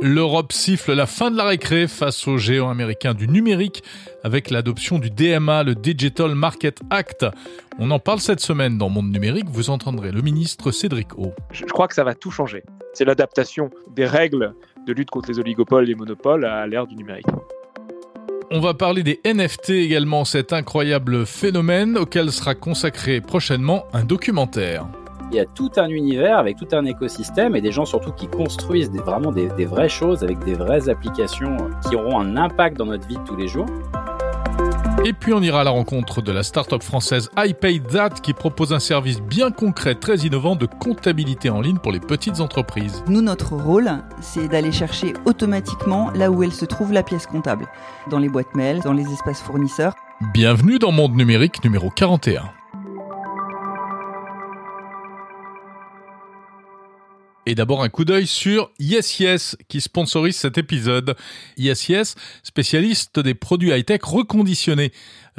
L'Europe siffle la fin de la récré face aux géants américains du numérique avec l'adoption du DMA, le Digital Market Act. On en parle cette semaine dans Monde Numérique. Vous entendrez le ministre Cédric O. Je crois que ça va tout changer. C'est l'adaptation des règles de lutte contre les oligopoles et les monopoles à l'ère du numérique. On va parler des NFT également, cet incroyable phénomène auquel sera consacré prochainement un documentaire. Il y a tout un univers avec tout un écosystème et des gens surtout qui construisent vraiment des, des vraies choses avec des vraies applications qui auront un impact dans notre vie de tous les jours. Et puis on ira à la rencontre de la start-up française iPayThat qui propose un service bien concret, très innovant de comptabilité en ligne pour les petites entreprises. Nous, notre rôle, c'est d'aller chercher automatiquement là où elle se trouve la pièce comptable, dans les boîtes mail, dans les espaces fournisseurs. Bienvenue dans Monde Numérique numéro 41. Et d'abord un coup d'œil sur Yes Yes qui sponsorise cet épisode. Yes Yes, spécialiste des produits high-tech reconditionnés,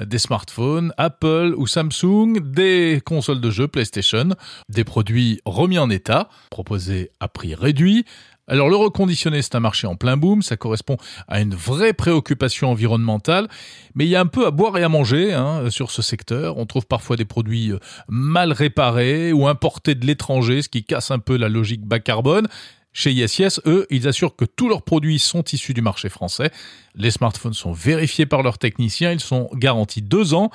des smartphones, Apple ou Samsung, des consoles de jeux PlayStation, des produits remis en état, proposés à prix réduit, alors le reconditionné, c'est un marché en plein boom, ça correspond à une vraie préoccupation environnementale, mais il y a un peu à boire et à manger hein, sur ce secteur. On trouve parfois des produits euh, mal réparés ou importés de l'étranger, ce qui casse un peu la logique bas carbone. Chez Yes eux, ils assurent que tous leurs produits sont issus du marché français. Les smartphones sont vérifiés par leurs techniciens, ils sont garantis deux ans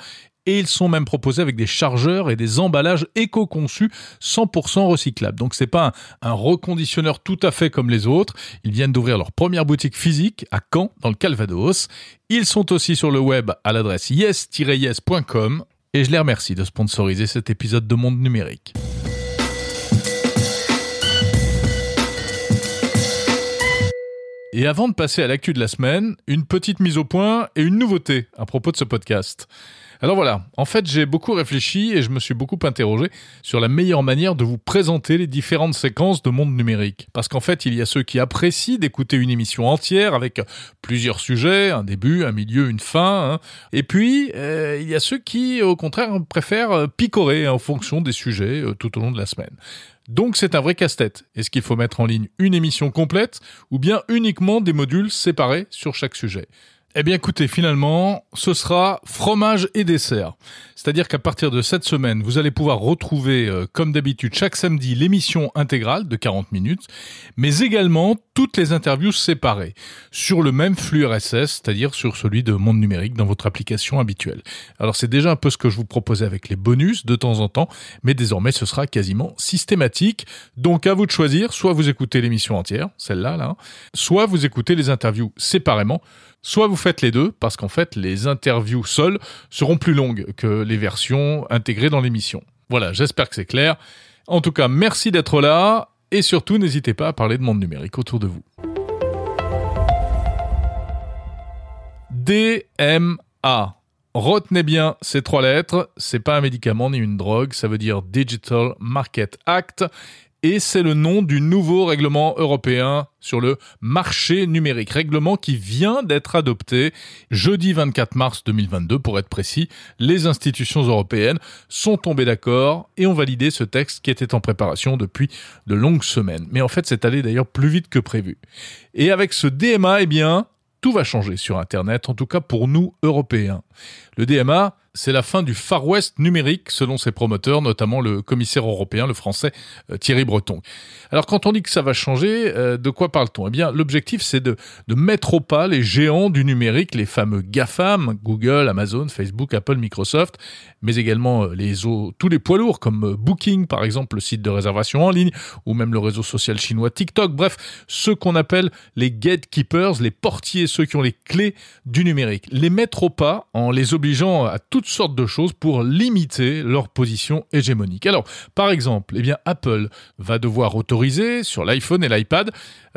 et ils sont même proposés avec des chargeurs et des emballages éco-conçus 100% recyclables. Donc c'est pas un, reconditionneur tout à fait comme les autres. Ils viennent d'ouvrir leur première boutique physique à Caen, dans le Calvados. Ils sont aussi sur le web à l'adresse yes-yes.com et je les remercie de sponsoriser cet épisode de Monde Numérique. Et avant de passer à l'actu de la semaine, une petite mise au point et une nouveauté à propos de ce podcast. Alors voilà, en fait j'ai beaucoup réfléchi et je me suis beaucoup interrogé sur la meilleure manière de vous présenter les différentes séquences de monde numérique. Parce qu'en fait il y a ceux qui apprécient d'écouter une émission entière avec plusieurs sujets, un début, un milieu, une fin. Hein. Et puis euh, il y a ceux qui au contraire préfèrent picorer hein, en fonction des sujets euh, tout au long de la semaine. Donc c'est un vrai casse-tête. Est-ce qu'il faut mettre en ligne une émission complète ou bien uniquement des modules séparés sur chaque sujet? Eh bien écoutez, finalement, ce sera fromage et dessert. C'est-à-dire qu'à partir de cette semaine, vous allez pouvoir retrouver, euh, comme d'habitude, chaque samedi, l'émission intégrale de 40 minutes, mais également toutes les interviews séparées sur le même flux RSS, c'est-à-dire sur celui de Monde Numérique dans votre application habituelle. Alors c'est déjà un peu ce que je vous proposais avec les bonus de temps en temps, mais désormais ce sera quasiment systématique. Donc à vous de choisir, soit vous écoutez l'émission entière, celle-là, là, soit vous écoutez les interviews séparément Soit vous faites les deux, parce qu'en fait, les interviews seules seront plus longues que les versions intégrées dans l'émission. Voilà, j'espère que c'est clair. En tout cas, merci d'être là, et surtout, n'hésitez pas à parler de monde numérique autour de vous. DMA. Retenez bien ces trois lettres, c'est pas un médicament ni une drogue, ça veut dire Digital Market Act et c'est le nom du nouveau règlement européen sur le marché numérique, règlement qui vient d'être adopté jeudi 24 mars 2022 pour être précis. Les institutions européennes sont tombées d'accord et ont validé ce texte qui était en préparation depuis de longues semaines. Mais en fait, c'est allé d'ailleurs plus vite que prévu. Et avec ce DMA, eh bien, tout va changer sur Internet, en tout cas pour nous, Européens. Le DMA, c'est la fin du Far West numérique selon ses promoteurs, notamment le commissaire européen, le français euh, Thierry Breton. Alors quand on dit que ça va changer, euh, de quoi parle-t-on? Eh bien l'objectif c'est de, mettre au pas les géants du numérique, les fameux GAFAM, Google, Amazon, Facebook, Apple, Microsoft, mais également euh, tous les poids lourds comme Booking par exemple, le site de réservation en ligne, ou même le réseau social chinois TikTok, bref, ceux qu'on appelle les gatekeepers, les portiers, ceux qui ont les clés du numérique. Les mettre au pas en les obligeant à toutes sortes de choses pour limiter leur position hégémonique. Alors, par exemple, eh Apple va devoir autoriser sur l'iPhone et l'iPad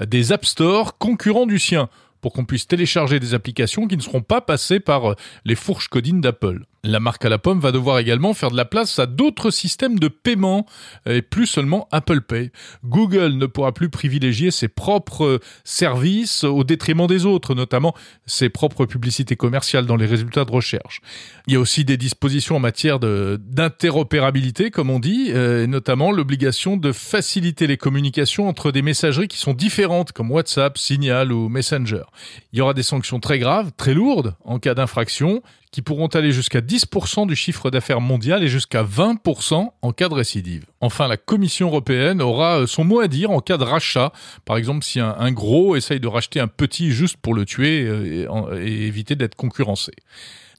des App Store concurrents du sien pour qu'on puisse télécharger des applications qui ne seront pas passées par les fourches codines d'Apple. La marque à la pomme va devoir également faire de la place à d'autres systèmes de paiement et plus seulement Apple Pay. Google ne pourra plus privilégier ses propres services au détriment des autres, notamment ses propres publicités commerciales dans les résultats de recherche. Il y a aussi des dispositions en matière d'interopérabilité, comme on dit, euh, et notamment l'obligation de faciliter les communications entre des messageries qui sont différentes, comme WhatsApp, Signal ou Messenger. Il y aura des sanctions très graves, très lourdes, en cas d'infraction, qui pourront aller jusqu'à 10% du chiffre d'affaires mondial et jusqu'à 20% en cas de récidive. Enfin, la Commission européenne aura euh, son mot à dire en cas de rachat. Par exemple, si un, gros essaye de racheter un petit juste pour le tuer euh, et éviter d'être concurrencé.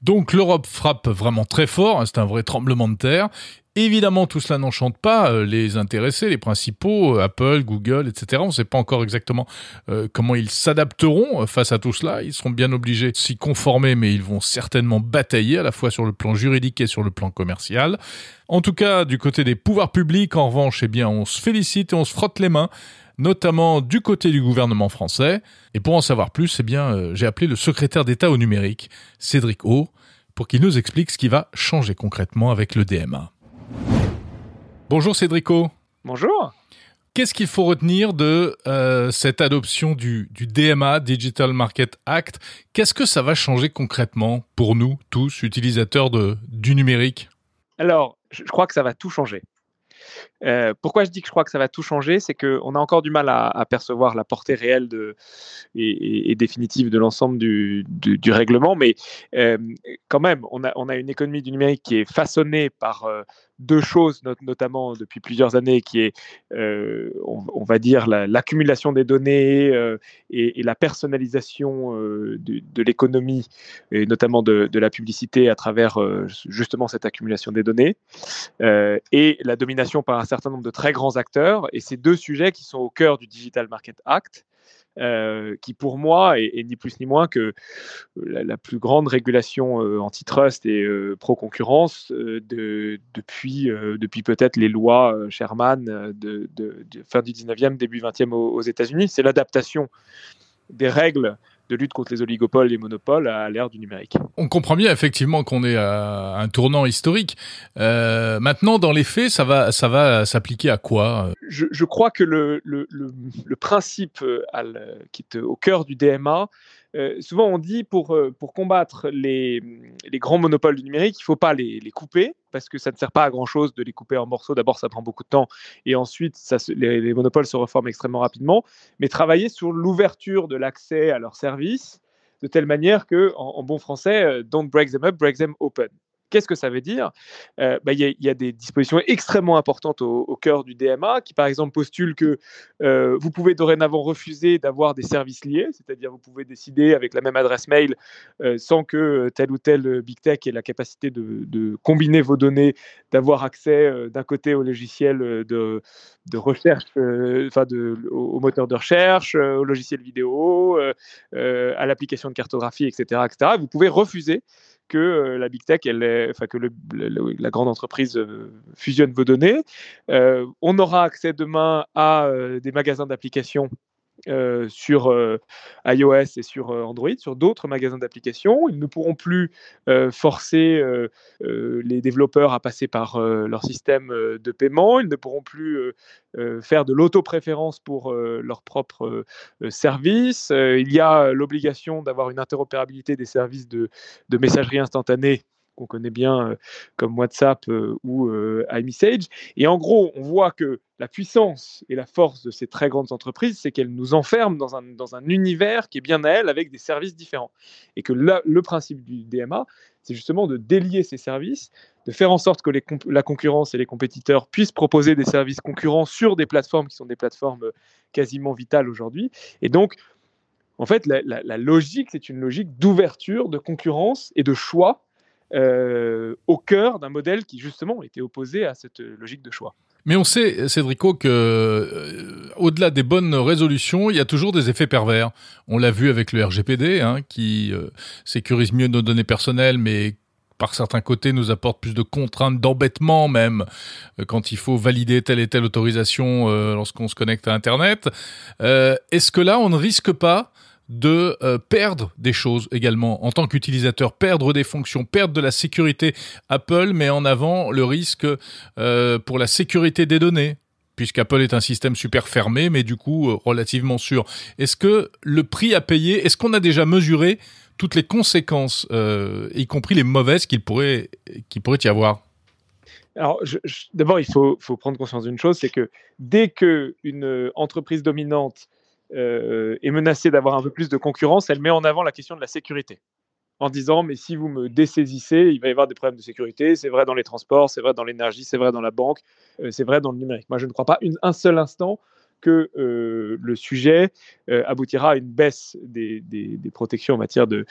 Donc l'Europe frappe vraiment très fort, hein, c'est un vrai tremblement de terre. Évidemment, tout cela n'enchante pas euh, les intéressés, les principaux, euh, Apple, Google, etc. On ne sait pas encore exactement euh, comment ils s'adapteront face à tout cela. Ils seront bien obligés de s'y conformer, mais ils vont certainement batailler à la fois sur le plan juridique et sur le plan commercial. En tout cas, du côté des pouvoirs publics, en revanche, eh on se félicite et on se frotte les mains notamment du côté du gouvernement français. Et pour en savoir plus, eh j'ai appelé le secrétaire d'État au numérique, Cédric O, pour qu'il nous explique ce qui va changer concrètement avec le DMA. Bonjour Cédrico. Bonjour. Qu'est-ce qu'il faut retenir de euh, cette adoption du, DMA, Digital Market Act? Qu'est-ce que ça va changer concrètement pour nous tous, utilisateurs de, du numérique? Alors, je crois que ça va tout changer. Euh, pourquoi je dis que je crois que ça va tout changer C'est qu'on a encore du mal à, percevoir la portée réelle et, définitive de l'ensemble du, règlement, mais euh, quand même, on a, une économie du numérique qui est façonnée par euh, deux choses, notamment depuis plusieurs années, qui est, on, va dire, l'accumulation des données et, la personnalisation de, l'économie, et notamment de, de, la publicité à travers justement cette accumulation des données, et la domination par certain nombre de très grands acteurs. Et ces deux sujets qui sont au cœur du Digital Market Act, euh, qui pour moi est, ni plus ni moins que la, plus grande régulation euh, antitrust et euh, pro-concurrence de, depuis, depuis peut-être les lois Sherman de, fin du 19e, début 20e aux, aux États-Unis. C'est l'adaptation des règles de lutte contre les oligopoles et les monopoles à l'ère du numérique. On comprend bien effectivement qu'on est à un tournant historique. Euh, maintenant, dans les faits, ça va, ça va s'appliquer à quoi je, crois que le, le, principe euh, qui est au cœur du DMA, euh, souvent on dit pour, euh, pour combattre les, les, grands monopoles du numérique, il ne faut pas les, les, couper parce que ça ne sert pas à grand chose de les couper en morceaux. D'abord, ça prend beaucoup de temps et ensuite, les, les, monopoles se reforment extrêmement rapidement. Mais travailler sur l'ouverture de l'accès à leurs services de telle manière que, en, en bon français, euh, don't break them up, break them open. Qu'est-ce que ça veut dire? Euh, bah, Il y, a des dispositions extrêmement importantes au, cœur du DMA qui, par exemple, postulent que euh, vous pouvez dorénavant refuser d'avoir des services liés, c'est-à-dire vous pouvez décider avec la même adresse mail euh, sans que tel ou tel big tech ait la capacité de, combiner vos données, d'avoir accès d'un côté au logiciel de, recherche, enfin au, moteur de recherche, au logiciel vidéo, à l'application de cartographie, etc., etc. Vous pouvez refuser que euh, la big tech, elle enfin que la grande entreprise euh, fusionne vos données. Euh, on aura accès demain à des magasins d'applications euh, sur euh, iOS et sur euh, Android, sur d'autres magasins d'applications. Ils ne pourront plus forcer les développeurs à passer par leur système de paiement. Ils ne pourront plus faire de l'autopréférence pour leurs propres services. il y a l'obligation d'avoir une interopérabilité des services de messagerie instantanée qu'on connaît bien comme WhatsApp ou iMessage. Et en gros, on voit que la puissance et la force de ces très grandes entreprises, c'est qu'elles nous enferment dans un, univers qui est bien à elles avec des services différents. Et que le principe du DMA, c'est justement de délier ces services, de faire en sorte que la concurrence et les compétiteurs puissent proposer des services concurrents sur des plateformes qui sont des plateformes quasiment vitales aujourd'hui. Et donc, en fait, la logique, c'est une logique d'ouverture, de concurrence et de choix euh, au cœur d'un modèle qui justement était opposé à cette logique de choix. Mais on sait, Cédrico, que euh, au-delà des bonnes résolutions, il y a toujours des effets pervers. On l'a vu avec le RGPD, hein, qui euh, sécurise mieux nos données personnelles, mais par certains côtés nous apporte plus de contraintes, d'embêtement même, quand il faut valider telle et telle autorisation lorsqu'on se connecte à Internet. Est-ce que là, on ne risque pas de euh, perdre des choses également en tant qu'utilisateur, perdre des fonctions, perdre de la sécurité. Apple met en avant le risque euh, pour la sécurité des données, puisqu'Apple est un système super fermé, mais du coup euh, relativement sûr. Est-ce que le prix à payer, est-ce qu'on a déjà mesuré toutes les conséquences, y compris les mauvaises qu'il pourrait, y avoir? Alors, d'abord, il faut, faut, prendre conscience d'une chose, c'est que dès qu'une entreprise dominante est menacée d'avoir un peu plus de concurrence, elle met en avant la question de la sécurité. En disant, mais si vous me dessaisissez, il va y avoir des problèmes de sécurité. C'est vrai dans les transports, c'est vrai dans l'énergie, c'est vrai dans la banque, euh, c'est vrai dans le numérique. Moi, je ne crois pas un seul instant que euh, le sujet aboutira à une baisse des, protections en matière de,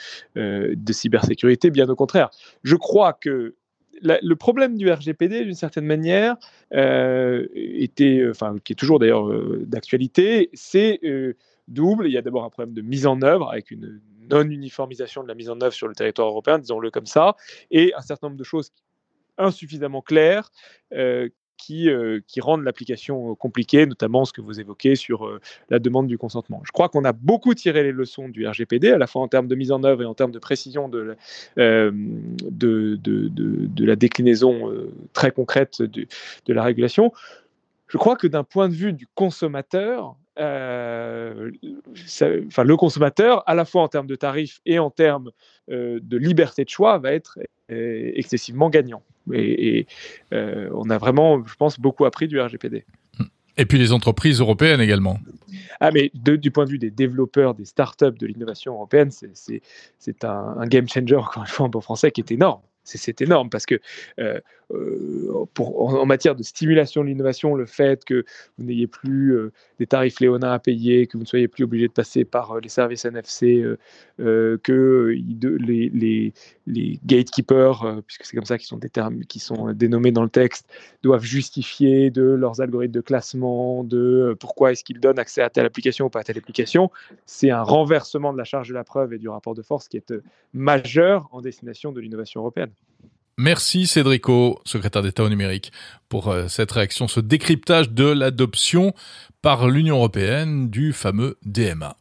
cybersécurité. Bien au contraire. Je crois que le problème du RGPD, d'une certaine manière, euh, était, enfin, qui est toujours d'ailleurs euh, d'actualité, c'est euh, double. Il y a d'abord un problème de mise en œuvre avec une non-uniformisation de la mise en œuvre sur le territoire européen, disons-le comme ça, et un certain nombre de choses insuffisamment claires qui, euh, qui rendent l'application euh, compliquée, notamment ce que vous évoquez sur euh, la demande du consentement. Je crois qu'on a beaucoup tiré les leçons du RGPD, à la fois en termes de mise en œuvre et en termes de précision de, la déclinaison très concrète de la régulation. Je crois que d'un point de vue du consommateur, euh, enfin, le consommateur, à la fois en termes de tarifs et en termes de liberté de choix, va être excessivement gagnant. Et, euh, on a vraiment, je pense, beaucoup appris du RGPD. Et puis les entreprises européennes également. Ah, mais du point de vue des développeurs, des startups, de l'innovation européenne, c'est un, un, game changer, encore une fois en bon français, qui est énorme c'est énorme parce que euh, euh, en, matière de stimulation de l'innovation, le fait que vous n'ayez plus euh, des tarifs léonins à payer, que vous ne soyez plus obligé de passer par les services NFC, que les, gatekeepers, puisque c'est comme ça qu'ils sont, qui sont dénommés dans le texte, doivent justifier de leurs algorithmes de classement, de pourquoi est-ce qu'ils donnent accès à telle application ou pas à telle application, c'est un renversement de la charge de la preuve et du rapport de force qui est majeur en destination de l'innovation européenne. Merci Cédrico, secrétaire d'État au numérique, pour euh, cette réaction, ce décryptage de l'adoption par l'Union européenne du fameux DMA.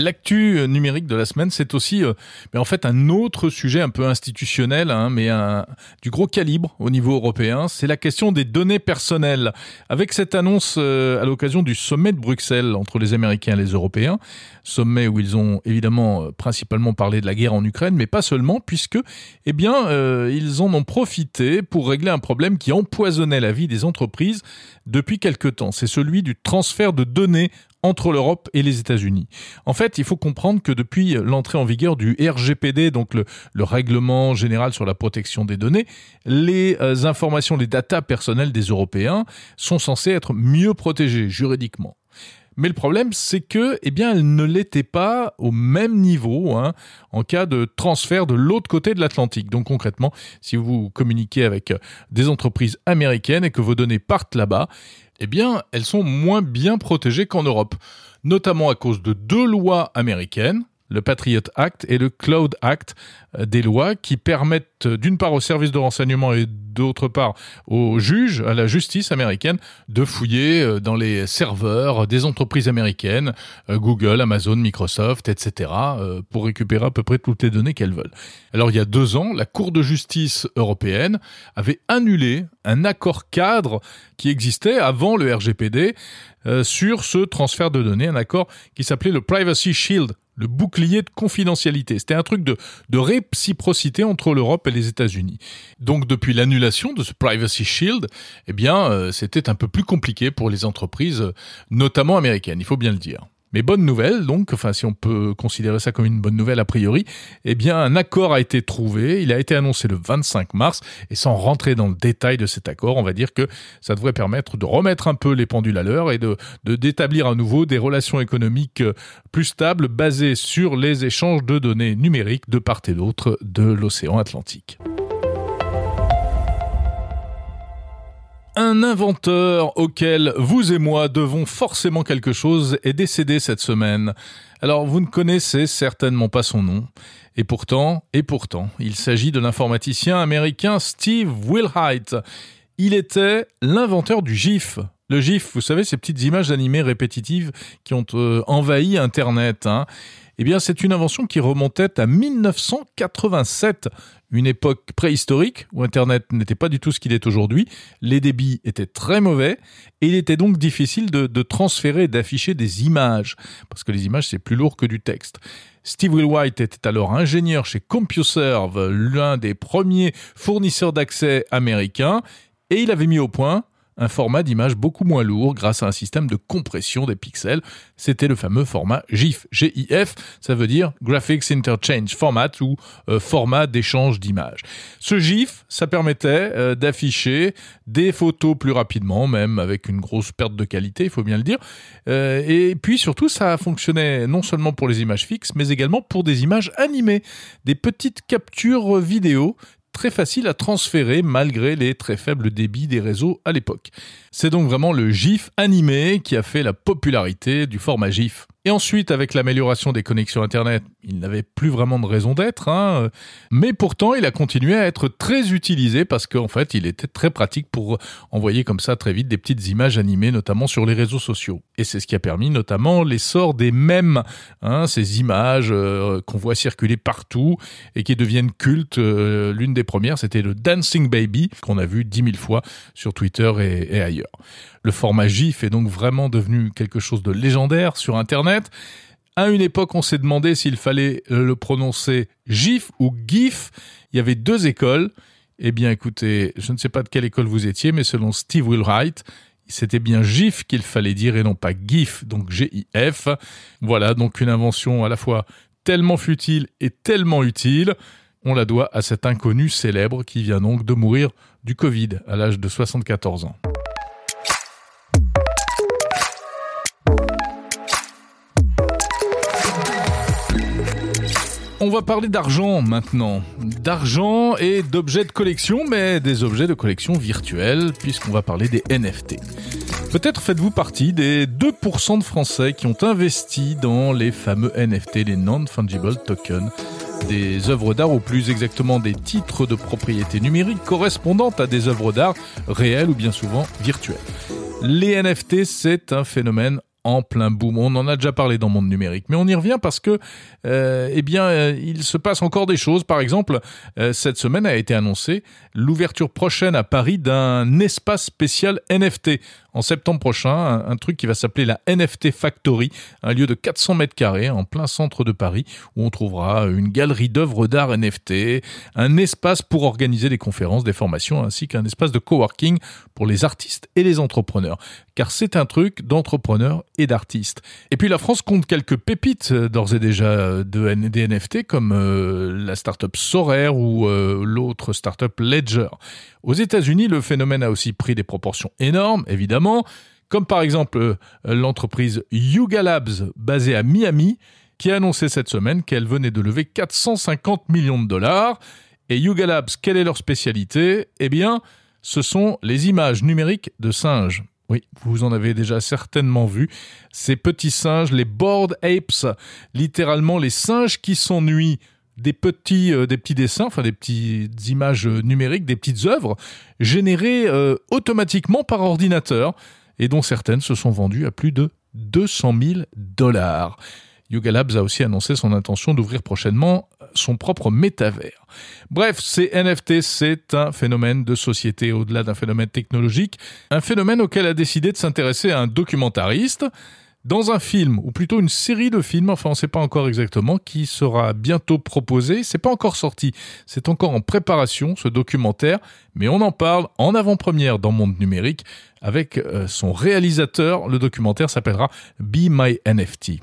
L'actu numérique de la semaine, c'est aussi, euh, mais en fait, un autre sujet un peu institutionnel, hein, mais du gros calibre au niveau européen. C'est la question des données personnelles. Avec cette annonce euh, à l'occasion du sommet de Bruxelles entre les Américains et les Européens, sommet où ils ont évidemment euh, principalement parlé de la guerre en Ukraine, mais pas seulement, puisque, eh bien, ils en ont profité pour régler un problème qui empoisonnait la vie des entreprises depuis quelque temps. C'est celui du transfert de données entre l'Europe et les États-Unis. En fait, il faut comprendre que depuis l'entrée en vigueur du RGPD, donc le, règlement général sur la protection des données, les euh, informations, les datas personnelles des Européens sont censées être mieux protégées juridiquement. Mais le problème, c'est que, eh elles ne l'étaient pas au même niveau hein, en cas de transfert de l'autre côté de l'Atlantique. Donc concrètement, si vous communiquez avec des entreprises américaines et que vos données partent là-bas, eh bien, elles sont moins bien protégées qu'en Europe, notamment à cause de deux lois américaines, le Patriot Act et le Cloud Act, euh, des lois qui permettent euh, d'une part aux services de renseignement et d'autre part aux juges, à la justice américaine, de fouiller euh, dans les serveurs des entreprises américaines, Google, Amazon, Microsoft, etc., pour récupérer à peu près toutes les données qu'elles veulent. Alors il y a deux ans, la Cour de justice européenne avait annulé un accord cadre qui existait avant le RGPD sur ce transfert de données, un accord qui s'appelait le Privacy Shield le bouclier de confidentialité. C'était un truc de, réciprocité entre l'Europe et les États-Unis. Donc depuis l'annulation de ce Privacy Shield, eh bien, euh, c'était un peu plus compliqué pour les entreprises, notamment américaines, il faut bien le dire. Mais bonne nouvelle, donc, enfin si on peut considérer ça comme une bonne nouvelle a priori, eh bien un accord a été trouvé, il a été annoncé le 25 mars, et sans rentrer dans le détail de cet accord, on va dire que ça devrait permettre de remettre un peu les pendules à l'heure et de d'établir à nouveau des relations économiques plus stables basées sur les échanges de données numériques de part et d'autre de l'océan Atlantique. Un inventeur auquel vous et moi devons forcément quelque chose est décédé cette semaine. Alors vous ne connaissez certainement pas son nom. Et pourtant, et pourtant, il s'agit de l'informaticien américain Steve Wilhite. Il était l'inventeur du GIF, Le GIF, vous savez, ces petites images animées répétitives qui ont euh, envahi Internet. Hein. Eh bien, c'est une invention qui remontait à 1987, une époque préhistorique où Internet n'était pas du tout ce qu'il est aujourd'hui. Les débits étaient très mauvais et il était donc difficile de, transférer, d'afficher des images parce que les images c'est plus lourd que du texte. Steve Willwhite était alors ingénieur chez CompuServe, l'un des premiers fournisseurs d'accès américains, et il avait mis au point un format d'image beaucoup moins lourd grâce à un système de compression des pixels. C'était le fameux format GIF. GIF, ça veut dire Graphics Interchange Format ou euh, format d'échange d'images. Ce GIF, ça permettait euh, d'afficher des photos plus rapidement, même avec une grosse perte de qualité, il faut bien le dire. Euh, et puis surtout, ça fonctionnait non seulement pour les images fixes, mais également pour des images animées, des petites captures vidéo très facile à transférer malgré les très faibles débits des réseaux à l'époque. C'est donc vraiment le GIF animé qui a fait la popularité du format GIF. Et ensuite, avec l'amélioration des connexions Internet, il n'avait plus vraiment de raison d'être, hein, mais pourtant il a continué à être très utilisé parce qu'en fait il était très pratique pour envoyer comme ça très vite des petites images animées, notamment sur les réseaux sociaux. Et c'est ce qui a permis notamment l'essor des mèmes, hein, ces images euh, qu'on voit circuler partout et qui deviennent cultes. Euh, l'une des premières, c'était le Dancing Baby qu'on a vu dix mille fois sur Twitter et, et ailleurs. Le format GIF est donc vraiment devenu quelque chose de légendaire sur Internet. À une époque, on s'est demandé s'il fallait le prononcer GIF ou GIF. Il y avait deux écoles. Eh bien, écoutez, je ne sais pas de quelle école vous étiez, mais selon Steve Willwright, c'était bien GIF qu'il fallait dire et non pas GIF, donc G-I-F. Voilà, donc une invention à la fois tellement futile et tellement utile. On la doit à cet inconnu célèbre qui vient donc de mourir du Covid à l'âge de 74 ans. On va parler d'argent maintenant. D'argent et d'objets de collection, mais des objets de collection virtuels, puisqu'on va parler des NFT. Peut-être faites-vous partie des 2% de Français qui ont investi dans les fameux NFT, les Non-Fungible Tokens, des œuvres d'art ou plus exactement des titres de propriété numérique correspondant à des œuvres d'art réelles ou bien souvent virtuelles. Les NFT, c'est un phénomène en plein boom. On en a déjà parlé dans Monde Numérique, mais on y revient parce que, euh, eh bien, euh, il se passe encore des choses. Par exemple, euh, cette semaine a été annoncée l'ouverture prochaine à Paris d'un espace spécial NFT en septembre prochain, un, truc qui va s'appeler la NFT Factory, un lieu de 400 mètres carrés en plein centre de Paris où on trouvera une galerie d'œuvres d'art NFT, un espace pour organiser des conférences, des formations ainsi qu'un espace de coworking pour les artistes et les entrepreneurs. Car c'est un truc d'entrepreneurs et d'artistes. Et puis la France compte quelques pépites euh, d'ores et déjà euh, de des NFT comme euh, la startup Sorare ou l'autre startup Ledger. Aux États-Unis, le phénomène a aussi pris des proportions énormes, évidemment, comme par exemple l'entreprise Yuga Labs basée à Miami qui a annoncé cette semaine qu'elle venait de lever 450 millions de dollars. Et Yuga Labs, quelle est leur spécialité? Eh bien, ce sont les images numériques de singes. Oui, vous en avez déjà certainement vu. Ces petits singes, les bored apes, littéralement les singes qui s'ennuient des petits, euh, des petits dessins, enfin des petites images numériques, des petites œuvres générées euh, automatiquement par ordinateur et dont certaines se sont vendues à plus de 200 000 dollars. Yuga Labs a aussi annoncé son intention d'ouvrir prochainement son propre métavers. Bref, ces NFT, c'est un phénomène de société au-delà d'un phénomène technologique, un phénomène auquel a décidé de s'intéresser un documentariste dans un film, ou plutôt une série de films, enfin on ne sait pas encore exactement, qui sera bientôt proposé. C'est pas encore sorti, c'est encore en préparation ce documentaire, mais on en parle en avant-première dans Monde Numérique avec euh, son réalisateur. Le documentaire s'appellera Be My NFT.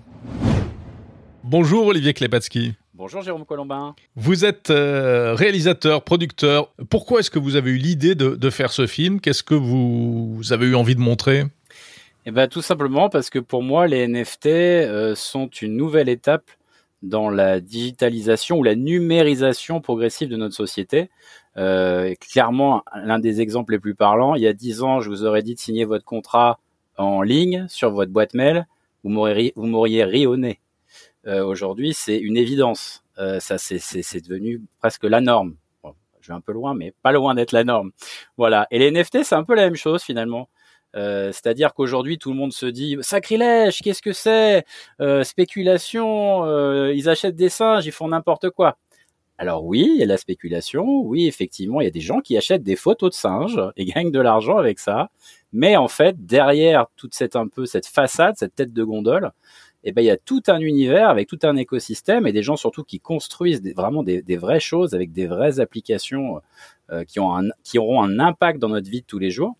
Bonjour Olivier Klepatsky. Bonjour Jérôme Colombin. Vous êtes euh, réalisateur, producteur. Pourquoi est-ce que vous avez eu l'idée de, faire ce film? Qu'est-ce que vous, avez eu envie de montrer? Eh ben, tout simplement parce que pour moi, les NFT euh, sont une nouvelle étape dans la digitalisation ou la numérisation progressive de notre société. Euh, clairement, l'un des exemples les plus parlants, il y a dix ans, je vous aurais dit de signer votre contrat en ligne sur votre boîte mail, vous m'auriez ri au nez. Euh, aujourd'hui, c'est une évidence. Euh, ça, c'est devenu presque la norme. je vais un peu loin, mais pas loin d'être la norme. Voilà. Et les NFT, c'est un peu la même chose finalement. Euh, c'est-à-dire qu'aujourd'hui, tout le monde se dit sacrilège, qu'est-ce que c'est? Spéculation, ils achètent des singes, ils font n'importe quoi. Alors oui, il y a la spéculation, oui, effectivement, il y a des gens qui achètent des photos de singes et gagnent de l'argent avec ça. Mais en fait, derrière toute cette un peu cette façade, cette tête de gondole, eh ben il y a tout un univers avec tout un écosystème et des gens surtout qui construisent vraiment des, vraies choses avec des vraies applications qui ont qui auront un impact dans notre vie de tous les jours.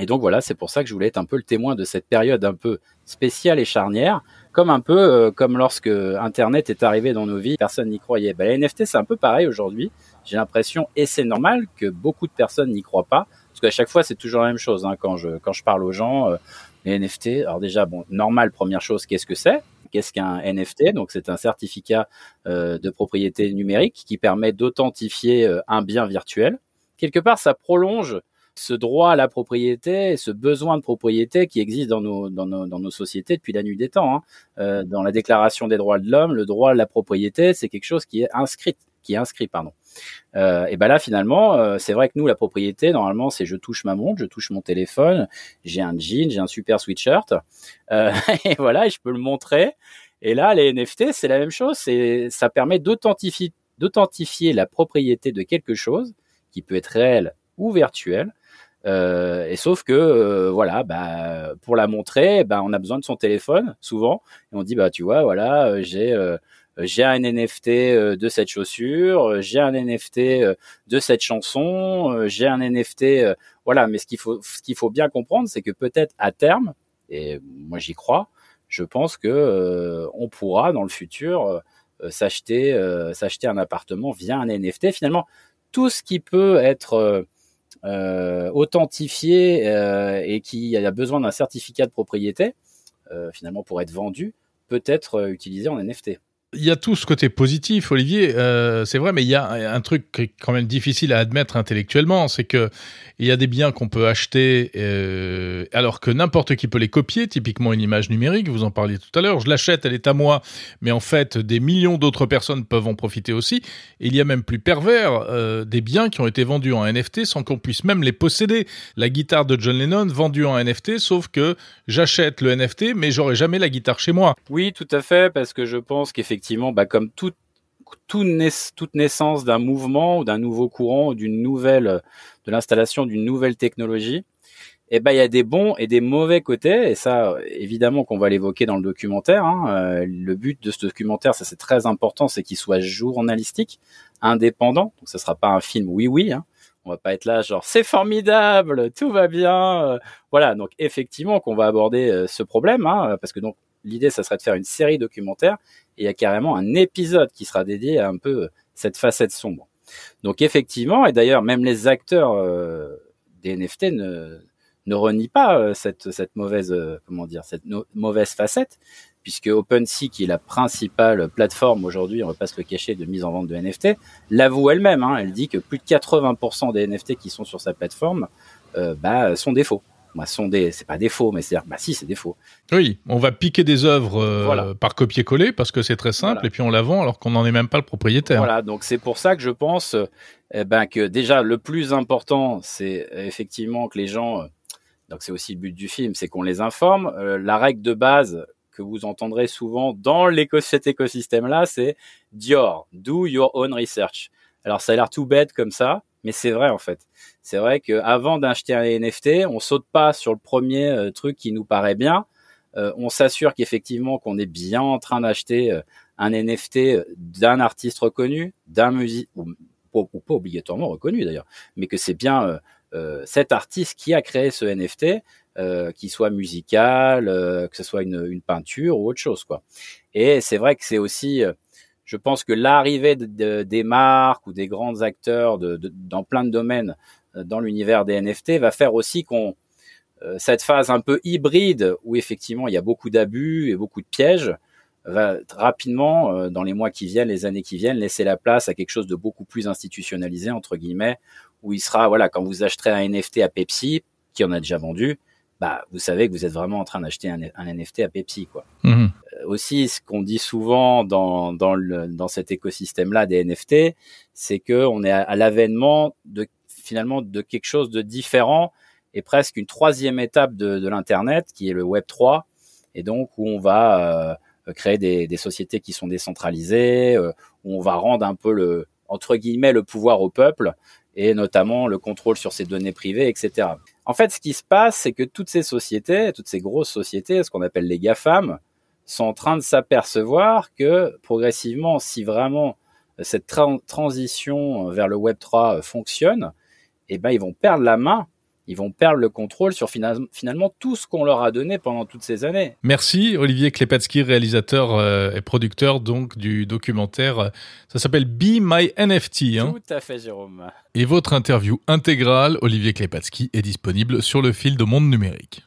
Et donc voilà, c'est pour ça que je voulais être un peu le témoin de cette période un peu spéciale et charnière, comme un peu euh, comme lorsque Internet est arrivé dans nos vies, personne n'y croyait. Ben, les NFT, c'est un peu pareil aujourd'hui. J'ai l'impression, et c'est normal, que beaucoup de personnes n'y croient pas, parce qu'à chaque fois, c'est toujours la même chose. Hein, quand je quand je parle aux gens, euh, les NFT. Alors déjà, bon, normal, première chose, qu'est-ce que c'est? Qu'est-ce qu'un NFT Donc c'est un certificat euh, de propriété numérique qui permet d'authentifier un bien virtuel. Quelque part, ça prolonge ce droit à la propriété, ce besoin de propriété qui existe dans nos sociétés depuis la nuit des temps. Hein. Euh, dans la Déclaration des droits de l'homme, le droit à la propriété, c'est quelque chose qui est inscrit, qui est inscrit, pardon. Euh, et ben là, finalement, euh, c'est vrai que nous, la propriété, normalement, c'est je touche ma montre, je touche mon téléphone, j'ai un jean, j'ai un super sweatshirt, euh, et voilà, et je peux le montrer. Et là, les NFT, c'est la même chose. C'est, ça permet d'authentifier, d'authentifier la propriété de quelque chose qui peut être réel ou virtuel et sauf que voilà, bah, pour la montrer, bah, on a besoin de son téléphone souvent, et on dit bah tu vois voilà, j'ai j'ai un NFT de cette chaussure, j'ai un NFT de cette chanson, j'ai un NFT, voilà. Mais ce qu'il faut ce qu'il faut bien comprendre, c'est que peut-être à terme, et moi j'y crois, je pense que on pourra dans le futur s'acheter s'acheter un appartement via un NFT. Finalement, tout ce qui peut être euh, authentifié euh, et qui a besoin d'un certificat de propriété, euh, finalement pour être vendu, peut être utilisé en NFT. Il y a tout ce côté positif, Olivier, euh, c'est vrai, mais il y a un truc qui est quand même difficile à admettre intellectuellement, c'est que il y a des biens qu'on peut acheter euh, alors que n'importe qui peut les copier, typiquement une image numérique, vous en parliez tout à l'heure, je l'achète, elle est à moi, mais en fait des millions d'autres personnes peuvent en profiter aussi. Il y a même plus pervers, euh, des biens qui ont été vendus en NFT sans qu'on puisse même les posséder. La guitare de John Lennon vendue en NFT, sauf que j'achète le NFT, mais j'aurai jamais la guitare chez moi. Oui, tout à fait, parce que je pense qu'effectivement effectivement, bah, comme toute naissance d'un mouvement ou d'un nouveau courant, d'une nouvelle, de l'installation d'une nouvelle technologie, eh ben il y a des bons et des mauvais côtés et ça évidemment qu'on va l'évoquer dans le documentaire. Hein. Euh, le but de ce documentaire, ça c'est très important, c'est qu'il soit journalistique, indépendant. Donc ça sera pas un film oui oui. Hein. On va pas être là genre c'est formidable, tout va bien. Euh, voilà donc effectivement qu'on va aborder euh, ce problème hein, parce que donc l'idée, ça serait de faire une série documentaire et il y a carrément un épisode qui sera dédié à un peu euh, cette facette sombre. Donc effectivement, et d'ailleurs même les acteurs euh, des NFT ne, ne renient pas euh, cette, mauvaise comment dire cette mauvaise facette, puisque OpenSea, qui est la principale plateforme aujourd'hui, on va pas se le cacher, de mise en vente de NFT, l'avoue elle-même. Hein, elle dit que plus de 80% des NFT qui sont sur sa plateforme bah, sont des faux bah, sont des, c'est pas des faux, mais c'est bah si, c'est des faux. Oui, on va piquer des œuvres euh, par copier-coller parce que c'est très simple et puis on la vend alors qu'on n'en est même pas le propriétaire. Voilà, donc c'est pour ça que je pense eh ben que déjà le plus important, c'est effectivement que les gens, donc c'est aussi le but du film, c'est qu'on les informe. Euh, la règle de base que vous entendrez souvent dans cet écosystème-là, c'est Dior, do your own research. Alors ça a l'air tout bête comme ça, mais c'est vrai en fait. C'est vrai qu'avant d'acheter un NFT, on saute pas sur le premier euh, truc qui nous paraît bien. Euh, on s'assure qu'effectivement qu'on est bien en train d'acheter euh, un NFT d'un artiste reconnu, d'un musique ou, pas obligatoirement reconnu d'ailleurs, mais que c'est bien cet artiste qui a créé ce NFT, qui soit musical, que ce soit une, une, peinture ou autre chose quoi. Et c'est vrai que c'est aussi je pense que l'arrivée des marques ou des grands acteurs dans plein de domaines euh, dans l'univers des NFT va faire aussi qu'on euh, cette phase un peu hybride où effectivement il y a beaucoup d'abus et beaucoup de pièges va rapidement euh, dans les mois qui viennent, les années qui viennent, laisser la place à quelque chose de beaucoup plus institutionnalisé entre guillemets où il sera voilà quand vous acheterez un NFT à Pepsi qui en a déjà vendu, bah vous savez que vous êtes vraiment en train d'acheter un, NFT à Pepsi quoi. Mmh aussi, ce qu'on dit souvent dans, dans, le, dans cet écosystème-là des NFT, c'est que on est à, l'avènement de finalement de quelque chose de différent est presque une troisième étape de, l'Internet, qui est le Web 3, et donc où on va euh, créer des, des, sociétés qui sont décentralisées, euh, où on va rendre un peu le entre guillemets le pouvoir au peuple et notamment le contrôle sur ses données privées, etc. En fait, ce qui se passe, c'est que toutes ces sociétés, toutes ces grosses sociétés, ce qu'on appelle les GAFAM, sont en train de s'apercevoir que progressivement, si vraiment cette transition vers le Web 3 fonctionne, eh ben, ils vont perdre la main ils vont perdre le contrôle sur finalement tout ce qu'on leur a donné pendant toutes ces années. Merci Olivier Klepatsky, réalisateur euh, et producteur donc du documentaire. Ça s'appelle Be My NFT. Hein. Tout à fait Jérôme. Et votre interview intégrale, Olivier Klepatsky, est disponible sur le fil de Monde Numérique.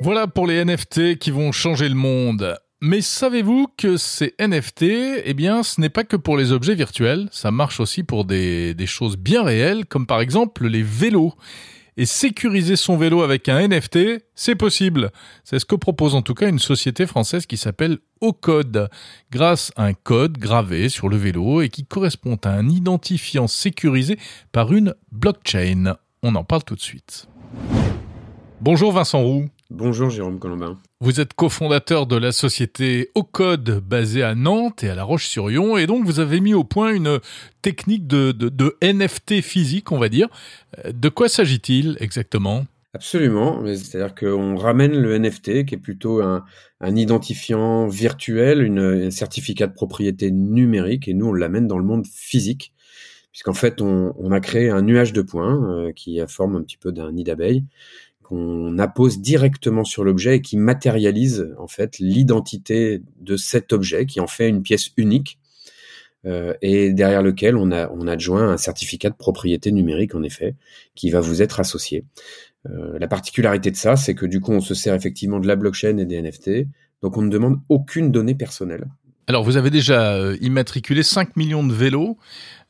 Voilà pour les NFT qui vont changer le monde. Mais savez-vous que ces NFT, eh bien, ce n'est pas que pour les objets virtuels, ça marche aussi pour des, choses bien réelles, comme par exemple les vélos. Et sécuriser son vélo avec un NFT, c'est possible. C'est ce que propose en tout cas une société française qui s'appelle Ocode, grâce à un code gravé sur le vélo et qui correspond à un identifiant sécurisé par une blockchain. On en parle tout de suite. Bonjour Vincent Roux. Bonjour Jérôme Colombin. Vous êtes cofondateur de la société Ocode basée à Nantes et à La Roche-sur-Yon et donc vous avez mis au point une technique de, NFT physique, on va dire. De quoi s'agit-il exactement? Absolument, c'est-à-dire qu'on ramène le NFT qui est plutôt un, identifiant virtuel, une, un certificat de propriété numérique et nous on l'amène dans le monde physique puisqu'en fait on, a créé un nuage de points euh, qui forme un petit peu d'un nid d'abeilles qu'on appose directement sur l'objet et qui matérialise en fait l'identité de cet objet, qui en fait une pièce unique euh, et derrière lequel on a on adjoint un certificat de propriété numérique en effet qui va vous être associé. Euh, la particularité de ça, c'est que du coup on se sert effectivement de la blockchain et des NFT, donc on ne demande aucune donnée personnelle. Alors, vous avez déjà euh, immatriculé 5 millions de vélos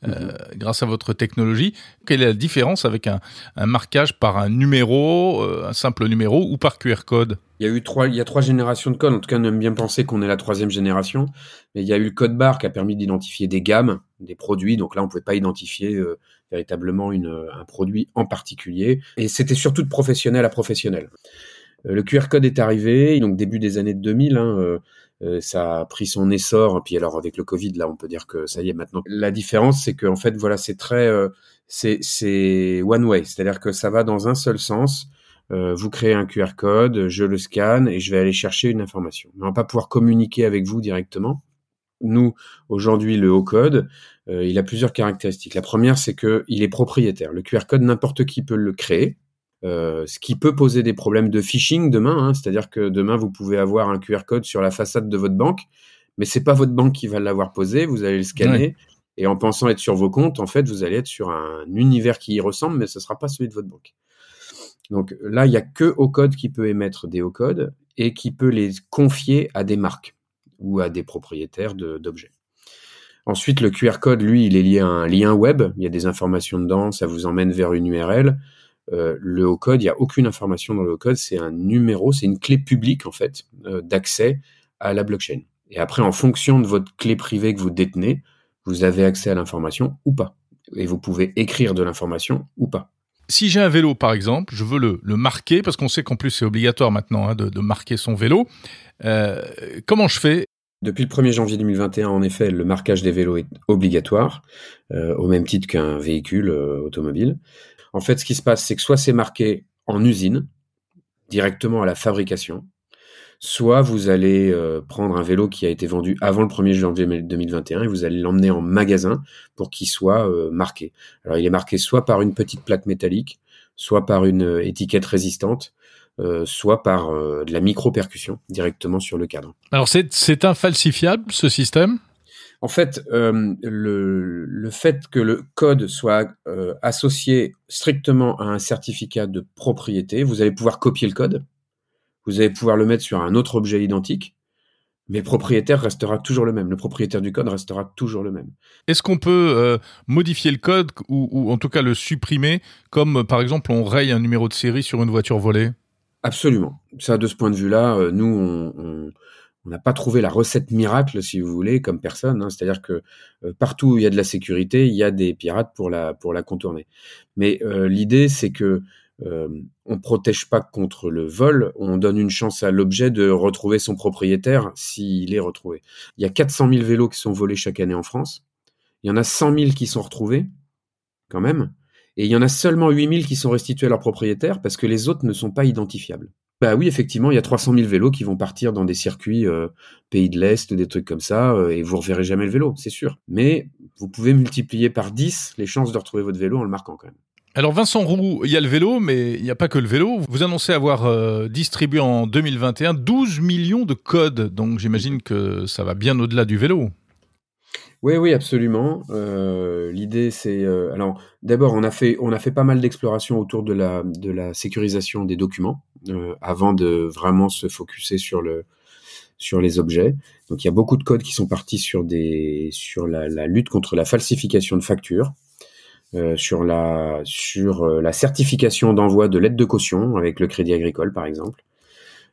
euh, mhm. grâce à votre technologie. Quelle est la différence avec un, marquage par un numéro, euh, un simple numéro ou par QR code? Il y a eu trois, il y a trois générations de codes. En tout cas, on aime bien penser qu'on est la troisième génération. Mais il y a eu le code barre qui a permis d'identifier des gammes, des produits. Donc là, on ne pouvait pas identifier véritablement une, un produit en particulier. Et c'était surtout de professionnel à professionnel. le QR code est arrivé, donc début des années 2000. Hein, euh, ça a pris son essor. Puis alors avec le Covid, là, on peut dire que ça y est maintenant. La différence, c'est que en fait, voilà, c'est très, euh, c'est one way, c'est-à-dire que ça va dans un seul sens. Euh, vous créez un QR code, je le scanne et je vais aller chercher une information. On va pas pouvoir communiquer avec vous directement. Nous, aujourd'hui, le haut code, il a plusieurs caractéristiques. La première, c'est que il est propriétaire. Le QR code, n'importe qui peut le créer. Euh, ce qui peut poser des problèmes de phishing demain, hein, c'est-à-dire que demain vous pouvez avoir un QR code sur la façade de votre banque, mais c'est pas votre banque qui va l'avoir posé, vous allez le scanner et en pensant être sur vos comptes, en fait vous allez être sur un univers qui y ressemble, mais ce sera pas celui de votre banque. Donc là, il y a que au code qui peut émettre des hauts codes et qui peut les confier à des marques ou à des propriétaires d'objets. Ensuite, le QR code, lui, il est lié à un lien web. Il y a des informations dedans, ça vous emmène vers une URL. Euh, le haut code, il n'y a aucune information dans le haut code, c'est un numéro, c'est une clé publique en fait euh, d'accès à la blockchain. Et après, en fonction de votre clé privée que vous détenez, vous avez accès à l'information ou pas. Et vous pouvez écrire de l'information ou pas. Si j'ai un vélo, par exemple, je veux le, marquer, parce qu'on sait qu'en plus c'est obligatoire maintenant hein, de, marquer son vélo. Euh, comment je fais? Depuis le 1er janvier 2021, en effet, le marquage des vélos est obligatoire, au même titre qu'un véhicule automobile. En fait, ce qui se passe, c'est que soit c'est marqué en usine, directement à la fabrication, soit vous allez euh, prendre un vélo qui a été vendu avant le 1er janvier 2021 et vous allez l'emmener en magasin pour qu'il soit euh, marqué. Alors il est marqué soit par une petite plaque métallique, soit par une euh, étiquette résistante, soit par de la micro-percussion directement sur le cadre. Alors c'est infalsifiable ce système? En fait, euh, le, fait que le code soit euh, associé strictement à un certificat de propriété, vous allez pouvoir copier le code, vous allez pouvoir le mettre sur un autre objet identique, mais propriétaire restera toujours le même. Le propriétaire du code restera toujours le même. Est-ce qu'on peut euh, modifier le code ou, en tout cas le supprimer, comme par exemple on raye un numéro de série sur une voiture volée? Absolument. Ça, de ce point de vue-là, nous, on on n'a pas trouvé la recette miracle, si vous voulez, comme personne. Hein. C'est-à-dire que euh, partout où il y a de la sécurité, il y a des pirates pour la, pour la contourner. Mais euh, l'idée, c'est que euh, on protège pas contre le vol, on donne une chance à l'objet de retrouver son propriétaire s'il est retrouvé. Il y a 400 000 vélos qui sont volés chaque année en France. Il y en a 100 000 qui sont retrouvés, quand même. Et il y en a seulement 8 000 qui sont restitués à leur propriétaire parce que les autres ne sont pas identifiables. Bah oui, effectivement, il y a 300 000 vélos qui vont partir dans des circuits euh, pays de l'Est, des trucs comme ça, euh, et vous reverrez jamais le vélo, c'est sûr. Mais vous pouvez multiplier par 10 les chances de retrouver votre vélo en le marquant quand même. Alors Vincent Roux, il y a le vélo, mais il n'y a pas que le vélo. Vous annoncez avoir euh, distribué en 2021 12 millions de codes, donc j'imagine que ça va bien au-delà du vélo. Oui, oui, absolument. Euh, l'idée, c'est euh, alors d'abord, on a fait on a fait pas mal d'exploration autour de la de la sécurisation des documents avant de vraiment se focuser sur le sur les objets. Donc, il y a beaucoup de codes qui sont partis sur des sur la, la lutte contre la falsification de factures, sur la sur la certification d'envoi de lettres de caution avec le Crédit Agricole, par exemple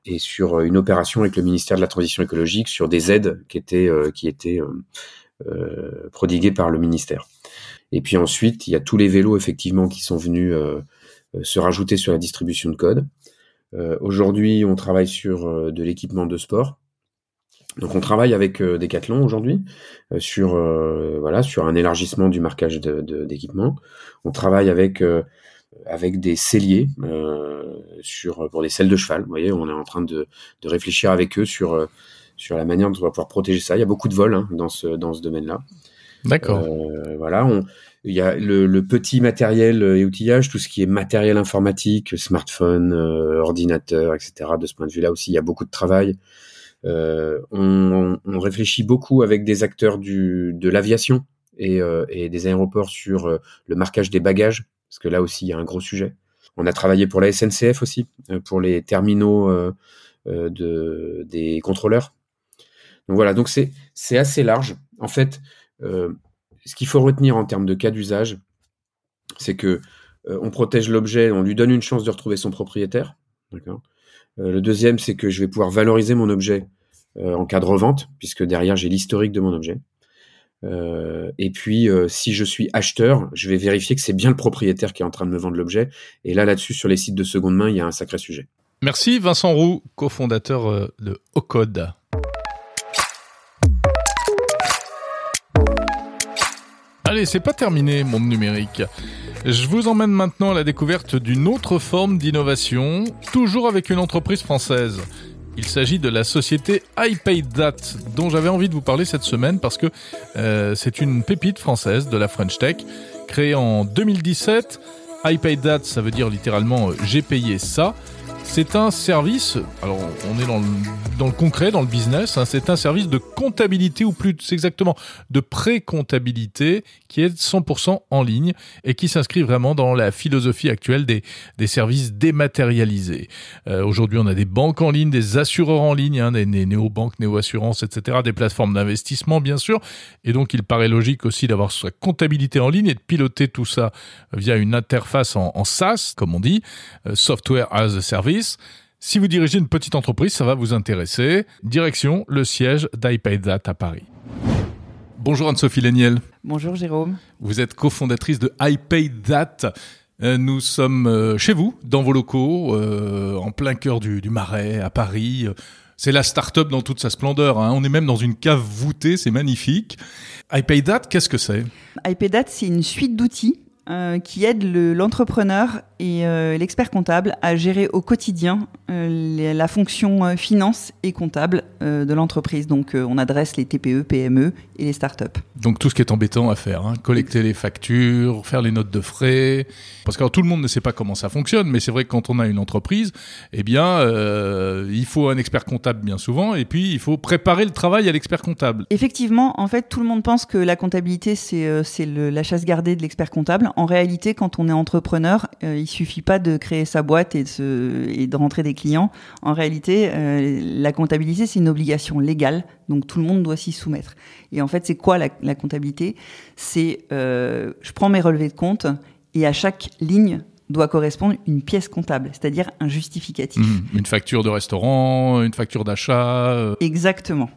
et sur une opération avec le ministère de la Transition écologique sur des aides qui étaient qui étaient euh, prodigués par le ministère. Et puis ensuite, il y a tous les vélos effectivement qui sont venus euh, euh, se rajouter sur la distribution de code. Aujourd'hui, on travaille sur de l'équipement de sport. Donc on travaille avec Decathlon aujourd'hui sur voilà sur un élargissement du marquage d'équipement. De, on travaille avec avec des celliers sur pour des selles de cheval. Vous voyez, on est en train de, de réfléchir avec eux sur sur la manière dont on va pouvoir protéger ça. Il y a beaucoup de vols hein, dans ce, dans ce domaine-là. D'accord. Euh, voilà, on, il y a le, petit matériel et outillage, tout ce qui est matériel informatique, smartphone, euh, ordinateur, etc. De ce point de vue-là aussi, il y a beaucoup de travail. Euh, on, réfléchit beaucoup avec des acteurs de l'aviation et, euh, des aéroports sur euh, le marquage des bagages, parce que là aussi, il y a un gros sujet. On a travaillé pour la SNCF aussi, pour les terminaux de, des contrôleurs donc voilà, donc c'est assez large. En fait, euh, ce qu'il faut retenir en termes de cas d'usage, c'est que euh, on protège l'objet, on lui donne une chance de retrouver son propriétaire. Euh, le deuxième, c'est que je vais pouvoir valoriser mon objet en cas de revente, puisque derrière j'ai l'historique de mon objet. et puis, si je suis acheteur, je vais vérifier que c'est bien le propriétaire qui est en train de me vendre l'objet. Et là, là-dessus, sur les sites de seconde main, il y a un sacré sujet. Merci Vincent Roux, cofondateur de Ocode. Allez, c'est pas terminé, monde numérique. Je vous emmène maintenant à la découverte d'une autre forme d'innovation, toujours avec une entreprise française. Il s'agit de la société iPayDat, dont j'avais envie de vous parler cette semaine parce que euh, c'est une pépite française de la French Tech, créée en 2017. iPayDat, ça veut dire littéralement euh, j'ai payé ça. C'est un service, alors on est dans le, concret, dans le business, hein, c'est un service de comptabilité ou plus exactement de pré-comptabilité qui est 100% en ligne et qui s'inscrit vraiment dans la philosophie actuelle des, services dématérialisés. Euh, Aujourd'hui, on a des banques en ligne, des assureurs en ligne, hein, des, néo-banques, néo-assurances, etc., des plateformes d'investissement, bien sûr. Et donc, il paraît logique aussi d'avoir sa comptabilité en ligne et de piloter tout ça via une interface en, en SaaS, comme on dit, euh, Software as a Service si vous dirigez une petite entreprise, ça va vous intéresser. Direction le siège d'iPayDat à Paris. Bonjour Anne-Sophie Léniel. Bonjour Jérôme. Vous êtes cofondatrice de iPayDat. Euh, nous sommes euh, chez vous, dans vos locaux, euh, en plein cœur du, Marais, à Paris. C'est la start-up dans toute sa splendeur. Hein. On est même dans une cave voûtée, c'est magnifique. iPayDat, qu'est-ce que c'est? iPayDat, c'est une suite d'outils qui aide l'entrepreneur et euh, l'expert comptable à gérer au quotidien euh, la fonction euh, finance et comptable de l'entreprise. Donc on adresse les TPE, PME et les startups. Donc tout ce qui est embêtant à faire, hein. collecter les factures, faire les notes de frais. Parce que tout le monde ne sait pas comment ça fonctionne, mais c'est vrai que quand on a une entreprise, eh bien il faut un expert comptable bien souvent, et puis il faut préparer le travail à l'expert comptable. Effectivement, en fait tout le monde pense que la comptabilité c'est la chasse gardée de l'expert comptable. En réalité, quand on est entrepreneur, il il suffit pas de créer sa boîte et de, se, et de rentrer des clients. En réalité, euh, la comptabilité, c'est une obligation légale, donc tout le monde doit s'y soumettre. Et en fait, c'est quoi la, comptabilité? C'est, euh, je prends mes relevés de compte et à chaque ligne doit correspondre une pièce comptable, c'est-à-dire un justificatif. Mmh. Une facture de restaurant, une facture d'achat. euh, Exactement.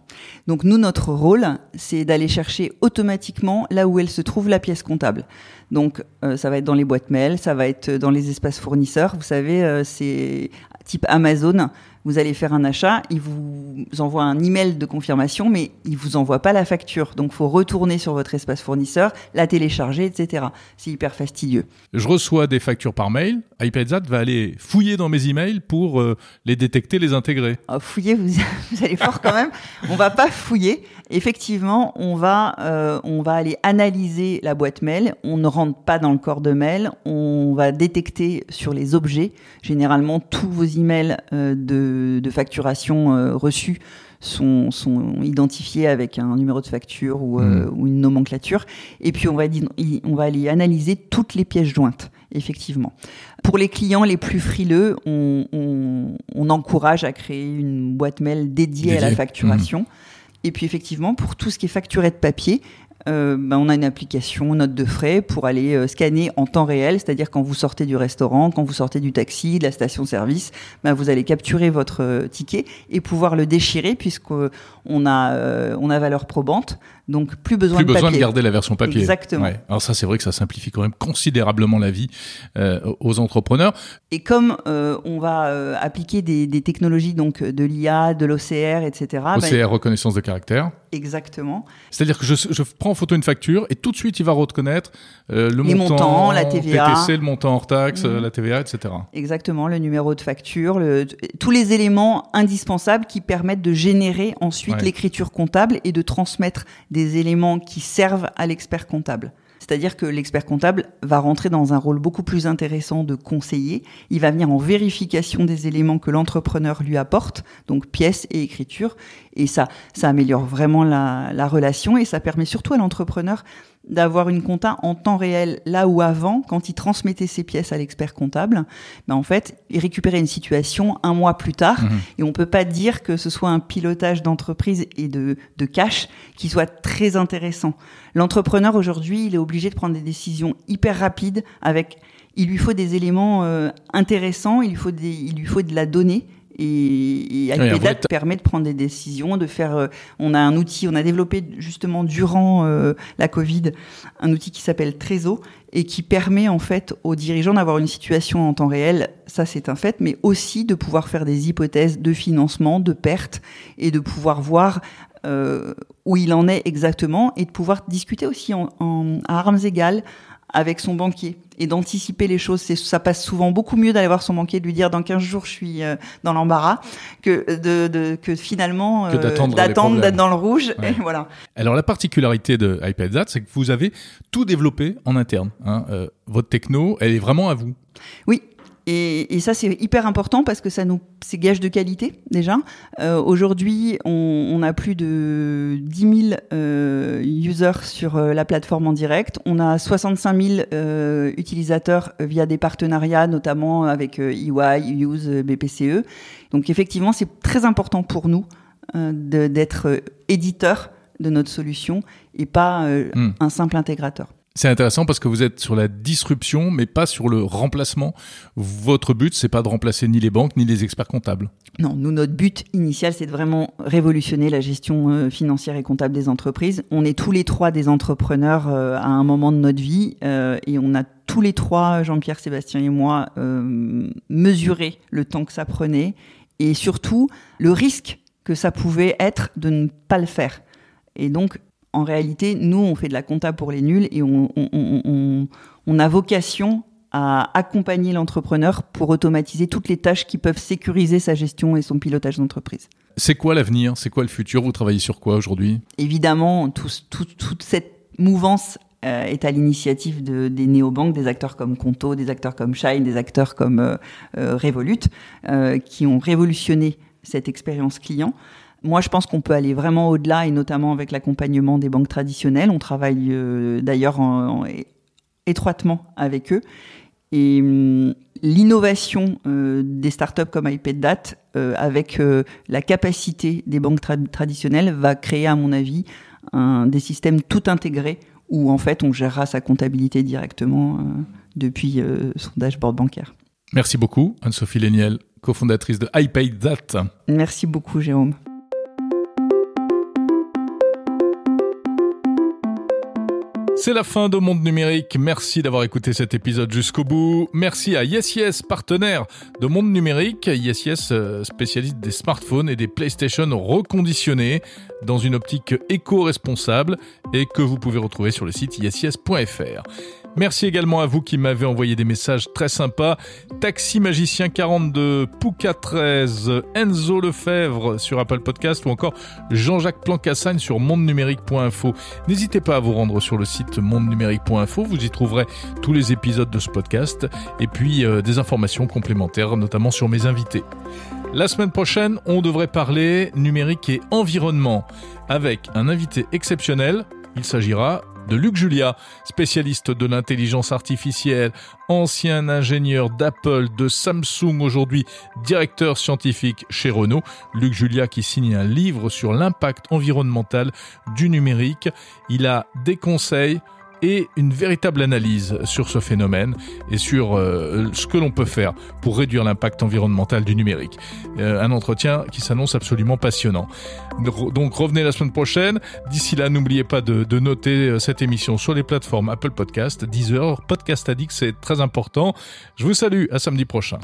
Donc nous, notre rôle, c'est d'aller chercher automatiquement là où elle se trouve la pièce comptable. Donc euh, ça va être dans les boîtes mail, ça va être dans les espaces fournisseurs. Vous savez, euh, c'est type Amazon. Vous allez faire un achat, il vous envoie un email de confirmation, mais il vous envoie pas la facture. Donc faut retourner sur votre espace fournisseur, la télécharger, etc. C'est hyper fastidieux. Je reçois des factures par mail. iPadzat va aller fouiller dans mes emails pour euh, les détecter, les intégrer. Ah, fouiller, vous, vous allez fort quand même. On va pas fouiller. Effectivement, on va, euh, on va aller analyser la boîte mail. On ne rentre pas dans le corps de mail. On va détecter sur les objets. Généralement, tous vos emails euh, de, de facturation euh, reçus sont, sont identifiés avec un numéro de facture ou, euh, ou une nomenclature. Et puis, on va, on va aller analyser toutes les pièces jointes, effectivement. Pour les clients les plus frileux, on, on- on encourage à créer une boîte mail dédiée à la Dédiée. facturation. Et puis effectivement, pour tout ce qui est facturé de papier, euh, ben, on a une application note de frais pour aller euh, scanner en temps réel, c'est-à-dire quand vous sortez du restaurant, quand vous sortez du taxi, de la station-service, ben, vous allez capturer votre euh, ticket et pouvoir le déchirer puisqu'on a, on a valeur probante, donc plus besoin Plus de besoin papier. de garder la version papier. Exactement. Ouais. Alors ça, c'est vrai que ça simplifie quand même considérablement la vie euh, aux entrepreneurs. Et comme euh, on va euh, appliquer des, des technologies donc de l'IA, de l'OCR, etc. ben, OCR, reconnaissance de caractère. exactement. C'est-à-dire que je, je prends en photo une facture et tout de suite, il va reconnaître le Les montant, montants, la TVA. TTC, le montant hors taxe, Mhm. la TVA, etc. Exactement, le numéro de facture, le- tous les éléments indispensables qui permettent de générer ensuite Ouais. l'écriture comptable et de transmettre des éléments qui servent à l'expert comptable. C'est-à-dire que l'expert comptable va rentrer dans un rôle beaucoup plus intéressant de conseiller. Il va venir en vérification des éléments que l'entrepreneur lui apporte, donc pièces et écriture. Et ça, ça améliore vraiment la, la relation et ça permet surtout à l'entrepreneur d'avoir une compta en temps réel, là où avant, quand il transmettait ses pièces à l'expert comptable, ben en fait, il récupérait une situation un mois plus tard, Mhm. et on peut pas dire que ce soit un pilotage d'entreprise et de, de cash qui soit très intéressant. L'entrepreneur aujourd'hui, il est obligé de prendre des décisions hyper rapides avec, il lui faut des éléments euh, intéressants, il lui faut des, il lui faut de la donnée. Et, et Oui, vrai permet de prendre des décisions, de faire. euh, on a un outil, on a développé justement durant euh, la Covid un outil qui s'appelle Trésor et qui permet en fait aux dirigeants d'avoir une situation en temps réel, ça c'est un fait, mais aussi de pouvoir faire des hypothèses de financement, de pertes et de pouvoir voir euh, où il en est exactement et de pouvoir discuter aussi en, en- à armes égales avec son banquier et d'anticiper les choses. C'est, ça passe souvent beaucoup mieux d'aller voir son banquier et de lui dire dans 15 jours je suis euh, dans l'embarras que, de, de- que finalement euh, d'attendre d'être dans le rouge. Ouais. Et voilà. Alors la particularité de iPadzat, c'est que vous avez tout développé en interne. hein. Euh, votre techno, elle est vraiment à vous. Oui. Et, et ça, c'est hyper important parce que ça nous, c'est gage de qualité déjà. Euh, Aujourd'hui, on, on a plus de 10 000 euh, users sur euh, la plateforme en direct. On a 65 000 euh, utilisateurs via des partenariats, notamment avec EY, Use, euh, BPCE. Donc effectivement, c'est très important pour nous d'être éditeur de notre solution et pas Hmm. un simple intégrateur. C'est intéressant parce que vous êtes sur la disruption, mais pas sur le remplacement. Votre but, c'est pas de remplacer ni les banques ni les experts comptables. Non, nous, notre but initial, c'est de vraiment révolutionner la gestion euh, financière et comptable des entreprises. On est tous les trois des entrepreneurs euh, à un moment de notre vie euh, et on a tous les trois, Jean-Pierre, Sébastien et moi, mesuré le temps que ça prenait et surtout le risque que ça pouvait être de ne pas le faire. Et donc, en réalité, nous, on fait de la compta pour les nuls et on, on- on- on- on a vocation à accompagner l'entrepreneur pour automatiser toutes les tâches qui peuvent sécuriser sa gestion et son pilotage d'entreprise. C'est quoi l'avenir? C'est quoi le futur? Vous travaillez sur quoi aujourd'hui? Évidemment, tout- tout- toute cette mouvance euh, est à l'initiative de- des néobanques, des acteurs comme Conto, des acteurs comme Shine, des acteurs comme euh, euh, Revolut, euh, qui ont révolutionné cette expérience client. Moi, je pense qu'on peut aller vraiment au-delà, et notamment avec l'accompagnement des banques traditionnelles. On travaille euh, d'ailleurs en- en- étroitement avec eux. Et hum, l'innovation euh, des startups comme iPadDat, euh, avec euh, la capacité des banques tra- traditionnelles, va créer, à mon avis, un, des systèmes tout intégrés où en fait on gérera sa comptabilité directement depuis son dashboard bancaire. Merci beaucoup, Anne-Sophie Léniel, cofondatrice de iPayThat. Merci beaucoup, Jérôme. C'est la fin de Monde Numérique. Merci d'avoir écouté cet épisode jusqu'au bout. Merci à YesYes, partenaire de Monde Numérique. YesYes, euh, spécialiste des smartphones et des PlayStation reconditionnés dans une optique éco-responsable et que vous pouvez retrouver sur le site yesyes.fr. Merci également à vous qui m'avez envoyé des messages très sympas. Taxi Magicien 42, Pouka 13, Enzo Lefebvre sur Apple Podcast ou encore Jean-Jacques Plancassagne sur mondenumérique.info. N'hésitez pas à vous rendre sur le site mondenumérique.info, vous y trouverez tous les épisodes de ce podcast et puis euh, des informations complémentaires, notamment sur mes invités. La semaine prochaine, on devrait parler numérique et environnement avec un invité exceptionnel. Il s'agira de Luc Julia, spécialiste de l'intelligence artificielle, ancien ingénieur d'Apple, de Samsung, aujourd'hui directeur scientifique chez Renault. Luc Julia qui signe un livre sur l'impact environnemental du numérique. Il a des conseils et une véritable analyse sur ce phénomène et sur euh, ce que l'on peut faire pour réduire l'impact environnemental du numérique. Euh, un entretien qui s'annonce absolument passionnant. Donc revenez la semaine prochaine. D'ici là, n'oubliez pas de, noter euh, cette émission sur les plateformes Apple Podcast, Deezer, Podcast Addict, c'est très important. Je vous salue, à samedi prochain.